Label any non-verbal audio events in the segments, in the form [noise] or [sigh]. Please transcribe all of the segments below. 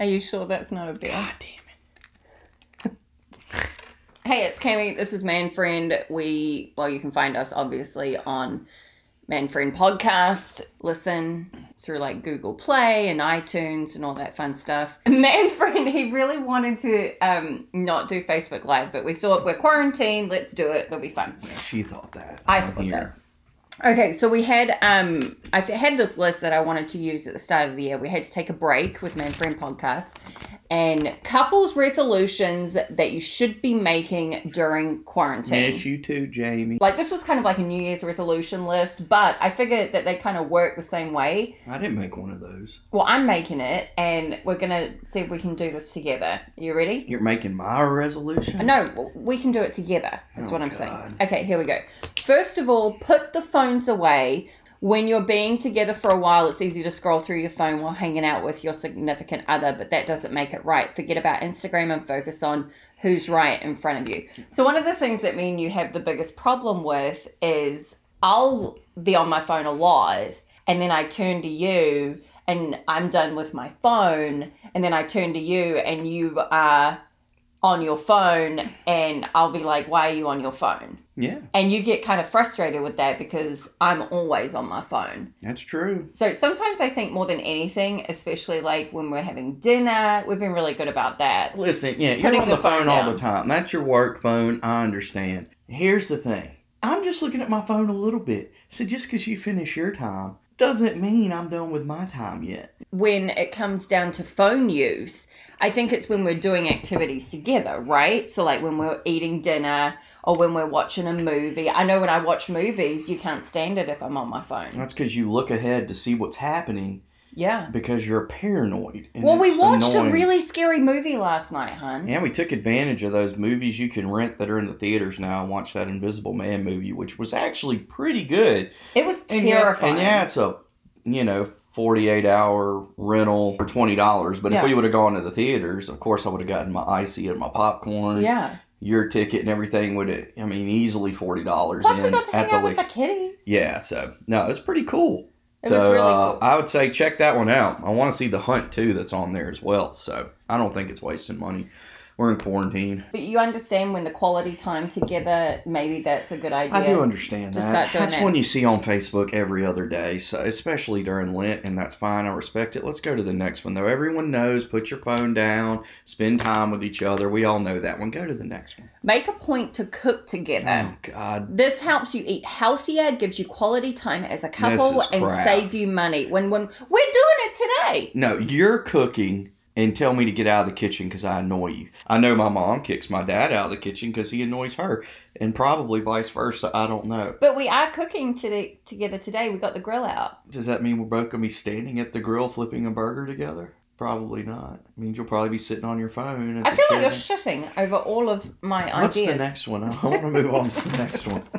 Are you sure that's not a bear? God damn it. [laughs] Hey, it's Cami. This is Man Friend. We, well, you can find us obviously on Man Friend Podcast. Listen through like Google Play and iTunes and all that fun stuff. [laughs] Man Friend, he really wanted to um, not do Facebook Live, but we thought we're quarantined. Let's do it. It'll be fun. She thought that. I thought here. that. Okay, so we had um I had this list that I wanted to use at the start of the year. We had to take a break with Man Friend Podcast and couples resolutions that you should be making during quarantine. Yes, you too, Jamie. Like this was kind of like a New Year's resolution list, but I figured that they kind of work the same way. I didn't make one of those. Well, I'm making it, and we're gonna see if we can do this together. You ready? You're making my resolution? No, we can do it together. That's Oh, what I'm God. saying. Okay, here we go. First of all, put the phones away. When you're being together for a while, it's easy to scroll through your phone while hanging out with your significant other, but that doesn't make it right. Forget about Instagram and focus on who's right in front of you. So, one of the things that me and you have the biggest problem with is I'll be on my phone a lot, and then I turn to you, and I'm done with my phone, and then I turn to you, and you are on your phone and I'll be like, why are you on your phone? Yeah, And you get kind of frustrated with that because I'm always on my phone. that's true. So sometimes I think more than anything, especially like when we're having dinner, we've been really good about that. Listen, yeah, you're Putting on the the, phone, phone all the time. That's your work phone. I understand. Here's the thing I'm just looking at my phone a little bit. So just because you finish your time doesn't mean I'm done with my time yet. When it comes down to phone use, I think it's when we're doing activities together, right? So like when we're eating dinner or when we're watching a movie. I know when I watch movies, you can't stand it if I'm on my phone. That's because you look ahead to see what's happening Yeah. because you're paranoid. Well, we watched annoying. a really scary movie last night, hun. Yeah, we took advantage of those movies you can rent that are in the theaters now and watch that Invisible Man movie, which was actually pretty good. It was And yeah, terrifying. and yeah, it's a, you know, 48 hour rental for $20. But Yeah. if we would have gone to the theaters, of course, I would have gotten my icy and my popcorn. yeah. Your ticket and everything would it I mean, easily $40. Plus, we got to hang out with the kiddies. Yeah, so, no, it's pretty cool. It so, was really uh, cool. I would say check that one out. I want to see the hunt too that's on there as well. So I don't think it's wasting money. We're in quarantine. But you understand when the quality time together, maybe that's a good idea. I do understand that. That's that. one you see on Facebook every other day, so especially during Lent, and that's fine. I respect it. Let's go to the next one though. Everyone knows. Put your phone down. Spend time with each other. We all know that one. Go to the next one. Make a point to cook together. Oh God. This helps you eat healthier, gives you quality time as a couple, and crap. save you money. When when we're doing it today. No, you're cooking and tell me to get out of the kitchen because I annoy you. I know my mom kicks my dad out of the kitchen because he annoys her, and probably vice versa. I don't know. But we are cooking today, together today. We got the grill out. Does that mean we're both gonna be standing at the grill flipping a burger together? Probably not. It means you'll probably be sitting on your phone. I feel like you're shitting over all of my What's ideas. the next one? I want to move on to the next one. [laughs]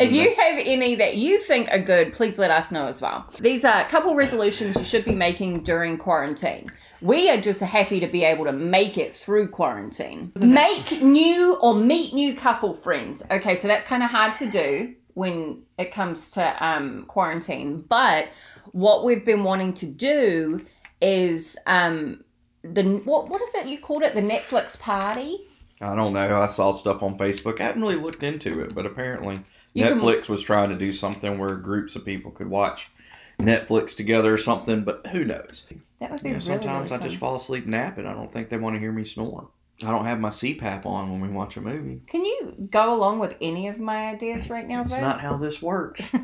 If you next- have any that you think are good, please let us know as well. These are a couple resolutions you should be making during quarantine. We are just happy to be able to make it through quarantine. Make new or meet new couple friends. Okay, so that's kind of hard to do when it comes to um, quarantine. But what we've been wanting to do is um, the what what is that you called it? The Netflix party. I don't know. I saw stuff on Facebook. I hadn't really looked into it, but apparently You can- Netflix was trying to do something where groups of people could watch Netflix together or something. But who knows? That would be know, really sometimes really I just fall asleep napping. I don't think they want to hear me snore. I don't have my CPAP on when we watch a movie. Can you go along with any of my ideas right now, It's babe? not how this works. [laughs]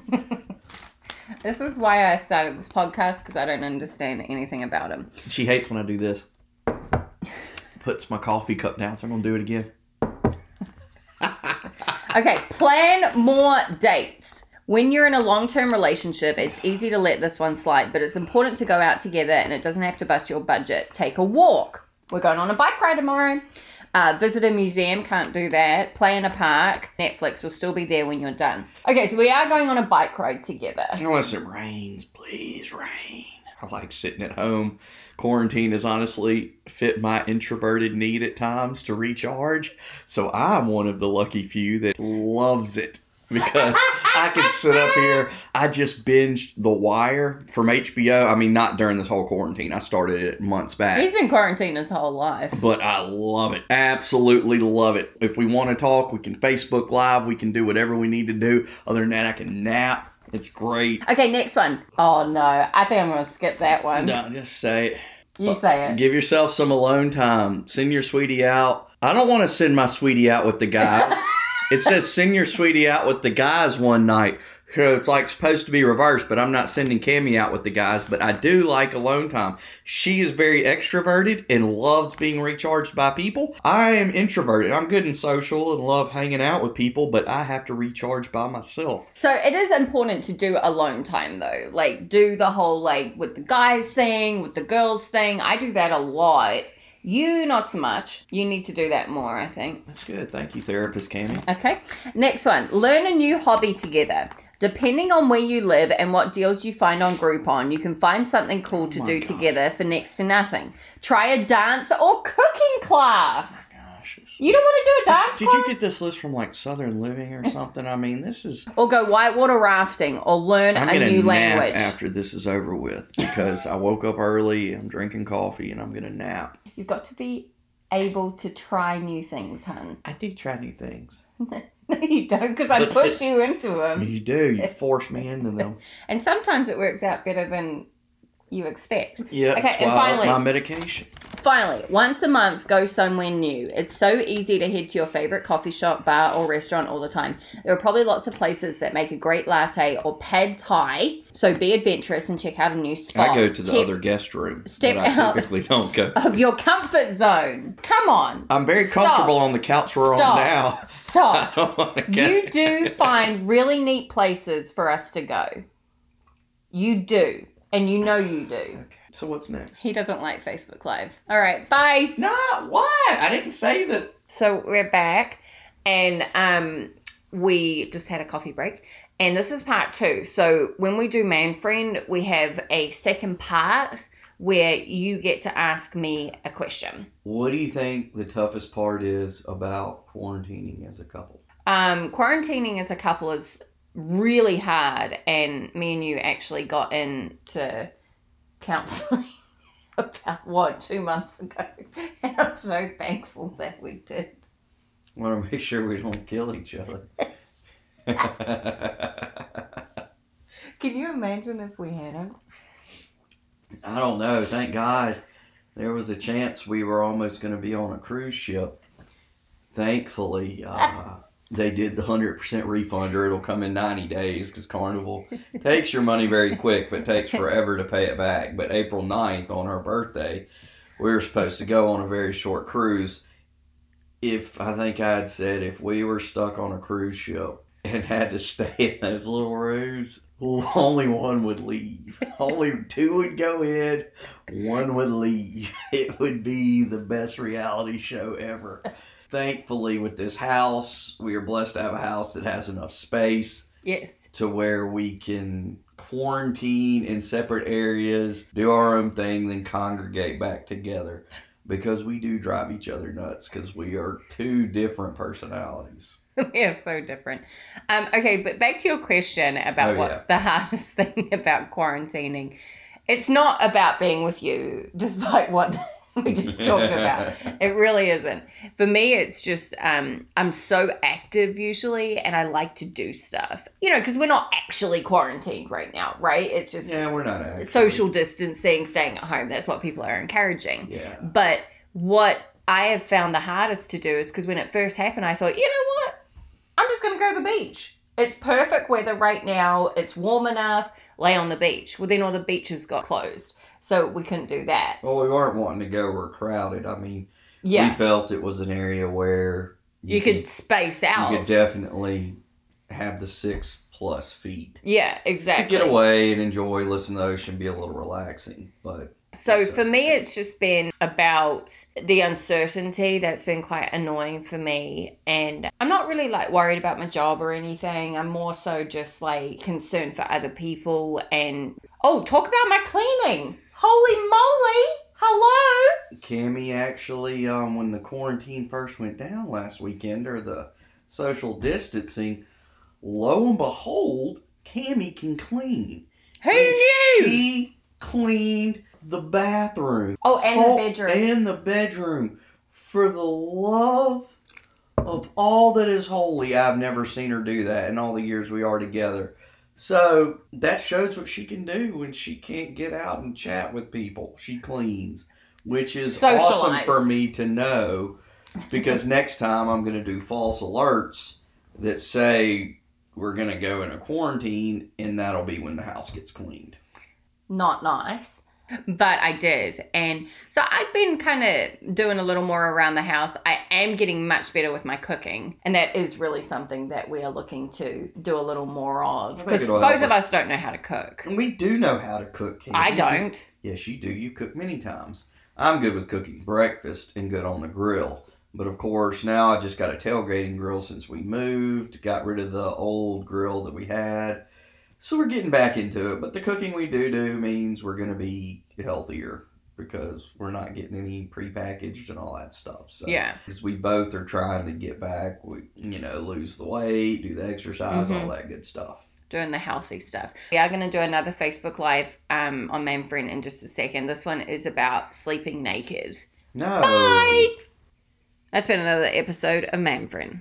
This is why I started this podcast because I don't understand anything about him. she hates when I do this. Puts my coffee cup down, so I'm gonna do it again. [laughs] Okay, plan more dates. When you're in a long term relationship, it's easy to let this one slide, but it's important to go out together and it doesn't have to bust your budget. Take a walk. We're going on a bike ride tomorrow. Uh, visit a museum, can't do that. Play in a park. Netflix will still be there when you're done. Okay, so we are going on a bike ride together. Unless it rains, please rain. I like sitting at home. Quarantine has honestly fit my introverted need at times to recharge. So I'm one of the lucky few that loves it because I could sit up here. I just binged The Wire from HBO. I mean, not during this whole quarantine. I started it months back. He's been quarantined his whole life. but I love it. Absolutely love it. If we want to talk, we can Facebook Live. We can do whatever we need to do. Other than that, I can nap. It's great. Okay, next one. Oh no, I think I'm gonna skip that one. No, just say it. You uh, say it. Give yourself some alone time. Send your sweetie out. I don't want to send my sweetie out with the guys. [laughs] it says send your sweetie out with the guys one night. So it's like supposed to be reversed, but I'm not sending Cammy out with the guys. But I do like alone time. She is very extroverted and loves being recharged by people. I am introverted. I'm good and social and love hanging out with people, but I have to recharge by myself. So it is important to do alone time though. Like do the whole like with the guys thing, with the girls thing. I do that a lot. You not so much. You need to do that more, I think. That's good. Thank you, therapist Cammy. Okay. Next one. Learn a new hobby together. Depending on where you live and what deals you find on Groupon, you can find something cool to Oh do gosh. together for next to nothing. Try a dance or cooking class. Oh gosh, You don't want to do a dance Did class? Did you get this list from like Southern Living or something? I mean, this is. Or go whitewater rafting or learn I'm a new nap language. after this is over with because I woke up early. I'm drinking coffee and I'm gonna nap. You've got to be able to try new things, hun. I do try new things. [laughs] No, you don't, because I [laughs] push you into them. You do. You [laughs] force me into them. And sometimes it works out better than you expect. Yeah. Okay, and finally- my medication. Finally, once a month, go somewhere new. It's so easy to head to your favorite coffee shop, bar, or restaurant all the time. There are probably lots of places that make a great latte or pad thai. So be adventurous and check out a new spot. I go to the Tip other guest room. step but I out. typically don't go. [laughs] of your comfort zone. Come on, I'm very Stop. comfortable on the couch we're Stop. on now. [laughs] stop. I don't want to go. You [laughs] do find really neat places for us to go. You do. And you know you do. Okay. So what's next? He doesn't like Facebook Live. All right, bye. No, what? I didn't say that. So we're back and um we just had a coffee break. And this is part two. So when we do Man Friend, we have a second part where you get to ask me a question. What do you think the toughest part is about quarantining as a couple? Um, quarantining as a couple is really hard, and me and you actually got into counseling [laughs] about what two months ago, [laughs] and I'm so thankful that we did. I want to make sure we don't kill each other. [laughs] Can you imagine if we hadn't? I don't know. Thank God there was a chance we were almost going to be on a cruise ship. Thankfully, uh, they did the 100% refund or it'll come in 90 days because Carnival takes your money very quick but takes [laughs] forever to pay it back. But April 9th, on her birthday, we were supposed to go on a very short cruise. If I think I'd said if we were stuck on a cruise ship and had to stay in those little rooms, only one would leave. [laughs] Only two would go in, one would leave. [laughs] It would be the best reality show ever. Thankfully, with this house, we are blessed to have a house that has enough space Yes. to where we can quarantine in separate areas, do our own thing, then congregate back together. Because we do drive each other nuts because we are two different personalities. [laughs] We're so different. Um, okay, but back to your question about Oh, what yeah. the [laughs] hardest thing about quarantining. It's not about being with you, [laughs] despite what [laughs] we just talked about. [laughs] It really isn't. For me, it's just um, I'm so active usually, and I like to do stuff. You know, because we're not actually quarantined right now, right? It's just yeah, we're not actually. social distancing, staying at home. That's what people are encouraging. Yeah. But what I have found the hardest to do is because when it first happened, I thought, you know what? I'm just going to go to the beach. It's perfect weather right now. It's warm enough. Lay on the beach. Well, then all the beaches got closed. So we couldn't do that. Well, we weren't wanting to go where crowded. I mean, Yeah. we felt it was an area where you, could space out. you could definitely have the six plus feet yeah, exactly. to get away and enjoy, listen to the ocean, be a little relaxing. But So So- for me, it's just been about the uncertainty that's been quite annoying for me. And I'm not really like worried about my job or anything. I'm more so just like concerned for other people. And oh, talk about my cleaning. Holy moly. Hello. Cammy actually, um, when the quarantine first went down last weekend or the social distancing, lo and behold, Cammy can clean. Who And knew? She cleaned the bathroom. oh, and the bedroom. And the bedroom. For the love of all that is holy, I've never seen her do that in all the years we are together. So that shows what she can do when she can't get out and chat with people. She cleans, which is awesome for me to know because [laughs] next time I'm going to do false alerts that say we're going to go in a quarantine, and that'll be when the house gets cleaned. not nice. But I did. And so I've been kind of doing a little more around the house. I am getting much better with my cooking. And that is really something that we are looking to do a little more of. Because both of us. us don't know how to cook. And we do know how to cook. Kim. I do- don't. Yes, you do. You cook many times. I'm good with cooking breakfast and good on the grill. But of course, now I just got a tailgating grill since we moved, got rid of the old grill that we had. So we're getting back into it. But the cooking we do do means we're going to be healthier because we're not getting any prepackaged and all that stuff. So Yeah. because we both are trying to get back, we you know lose the weight, do the exercise, Mhm. all that good stuff. Doing the healthy stuff. We are going to do another Facebook Live um, on Manfriend in just a second. This one is about sleeping naked. No. Bye. That's been another episode of Manfriend.